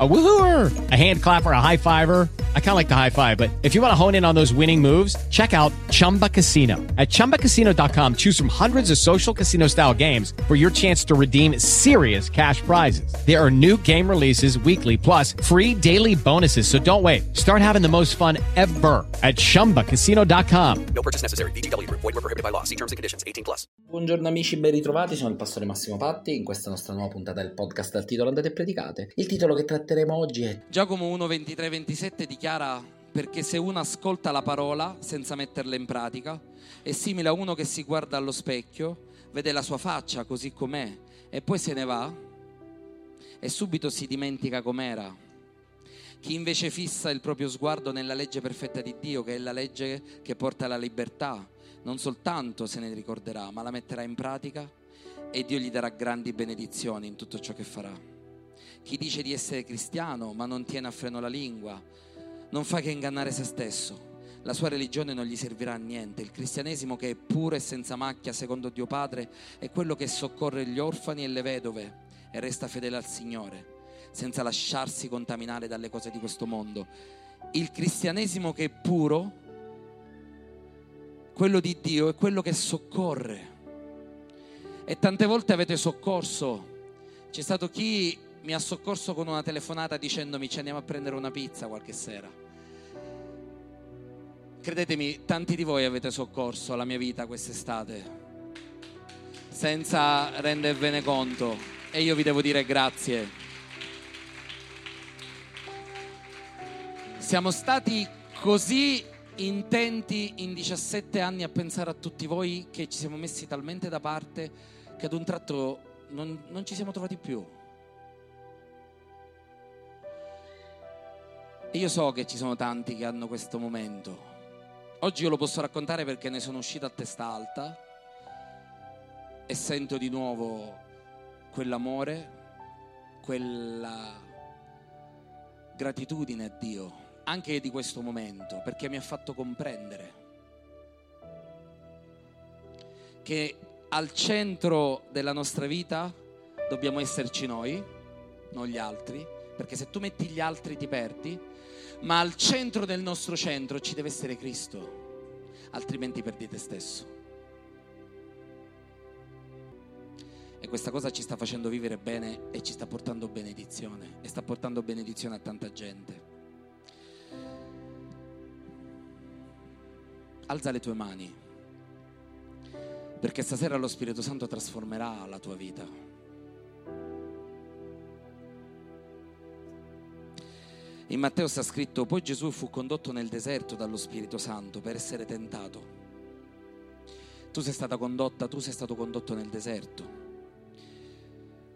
A woohooer, a hand clapper, a high fiver. I kind of like the high five, but if you want to hone in on those winning moves, check out Chumba Casino. At ChumbaCasino.com, choose from hundreds of social casino style games for your chance to redeem serious cash prizes. There are new game releases weekly, plus free daily bonuses. So don't wait. Start having the most fun ever at ChumbaCasino.com. No purchase necessary. VGW Group. Void were prohibited by law. See terms and conditions. 18 plus. Buongiorno amici, ben ritrovati, sono il pastore Massimo Patti in questa nostra nuova puntata del podcast dal titolo Andate e Predicate. Il titolo che tratteremo oggi è Giacomo 1, 23, 27 dichiara perché se uno ascolta la parola senza metterla in pratica è simile a uno che si guarda allo specchio, vede la sua faccia così com'è e poi se ne va e subito si dimentica com'era. Chi invece fissa il proprio sguardo nella legge perfetta di Dio, che è la legge che porta alla libertà, non soltanto se ne ricorderà, ma la metterà in pratica e Dio gli darà grandi benedizioni in tutto ciò che farà. Chi dice di essere cristiano ma non tiene a freno la lingua, non fa che ingannare se stesso. La sua religione non gli servirà a niente. Il cristianesimo che è puro e senza macchia, secondo Dio Padre, è quello che soccorre gli orfani e le vedove e resta fedele al Signore, senza lasciarsi contaminare dalle cose di questo mondo. Il cristianesimo che è puro, quello di Dio, è quello che soccorre. E tante volte avete soccorso. C'è stato chi mi ha soccorso con una telefonata dicendomi ci andiamo a prendere una pizza qualche sera. Credetemi, tanti di voi avete soccorso la mia vita quest'estate senza rendervene conto e io vi devo dire grazie. Siamo stati così intenti in 17 anni a pensare a tutti voi che ci siamo messi talmente da parte che ad un tratto non, non ci siamo trovati più. E io so che ci sono tanti che hanno questo momento. Oggi io lo posso raccontare perché ne sono uscito a testa alta e sento di nuovo quell'amore, quella gratitudine a Dio, anche di questo momento, perché mi ha fatto comprendere che al centro della nostra vita dobbiamo esserci noi, non gli altri, perché se tu metti gli altri ti perdi, ma al centro del nostro centro ci deve essere Cristo, altrimenti perdi te stesso. E questa cosa ci sta facendo vivere bene e ci sta portando benedizione e sta portando benedizione a tanta gente. Alza le tue mani, perché stasera lo Spirito Santo trasformerà la tua vita. In Matteo sta scritto, poi Gesù fu condotto nel deserto dallo Spirito Santo per essere tentato. Tu sei stata condotta, tu sei stato condotto nel deserto.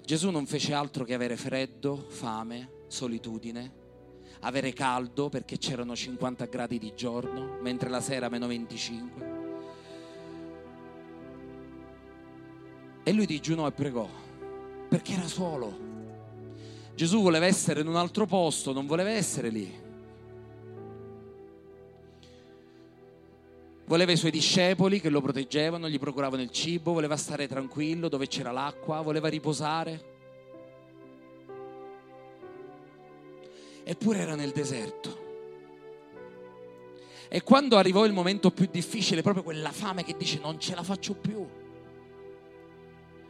Gesù non fece altro che avere freddo, fame, solitudine, avere caldo perché c'erano 50 gradi di giorno, mentre la sera meno 25. E lui digiunò e pregò, perché era solo. Gesù voleva essere in un altro posto, non voleva essere lì. Voleva i suoi discepoli che lo proteggevano, gli procuravano il cibo, voleva stare tranquillo dove c'era l'acqua, voleva riposare. Eppure era nel deserto. E quando arrivò il momento più difficile, proprio quella fame che dice non ce la faccio più,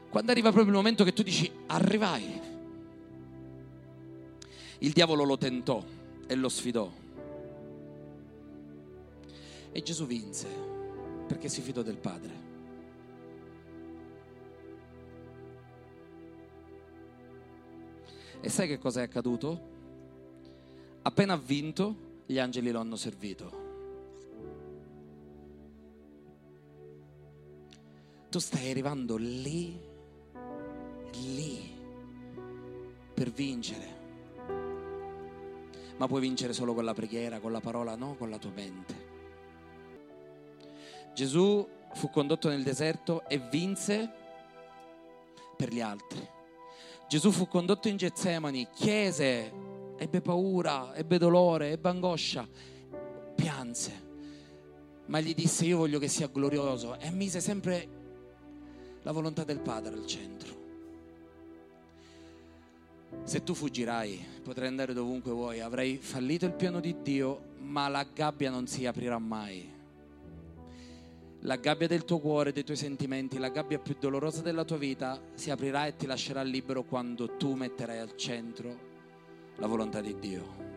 quando arriva proprio il momento che tu dici arrivai, il diavolo lo tentò e lo sfidò. E Gesù vinse perché si fidò del Padre. E sai che cosa è accaduto? Appena ha vinto, gli angeli lo hanno servito. Tu stai arrivando lì, lì, per vincere. Ma puoi vincere solo con la preghiera, con la parola, no con la tua mente. Gesù fu condotto nel deserto e vinse per gli altri. Gesù fu condotto in Getsemani, chiese, ebbe paura, ebbe dolore, ebbe angoscia, pianse, ma gli disse io voglio che sia glorioso e mise sempre la volontà del Padre al centro. Se tu fuggirai, potrai andare dovunque vuoi, avrai fallito il piano di Dio, ma la gabbia non si aprirà mai. La gabbia del tuo cuore, dei tuoi sentimenti, la gabbia più dolorosa della tua vita si aprirà e ti lascerà libero quando tu metterai al centro la volontà di Dio.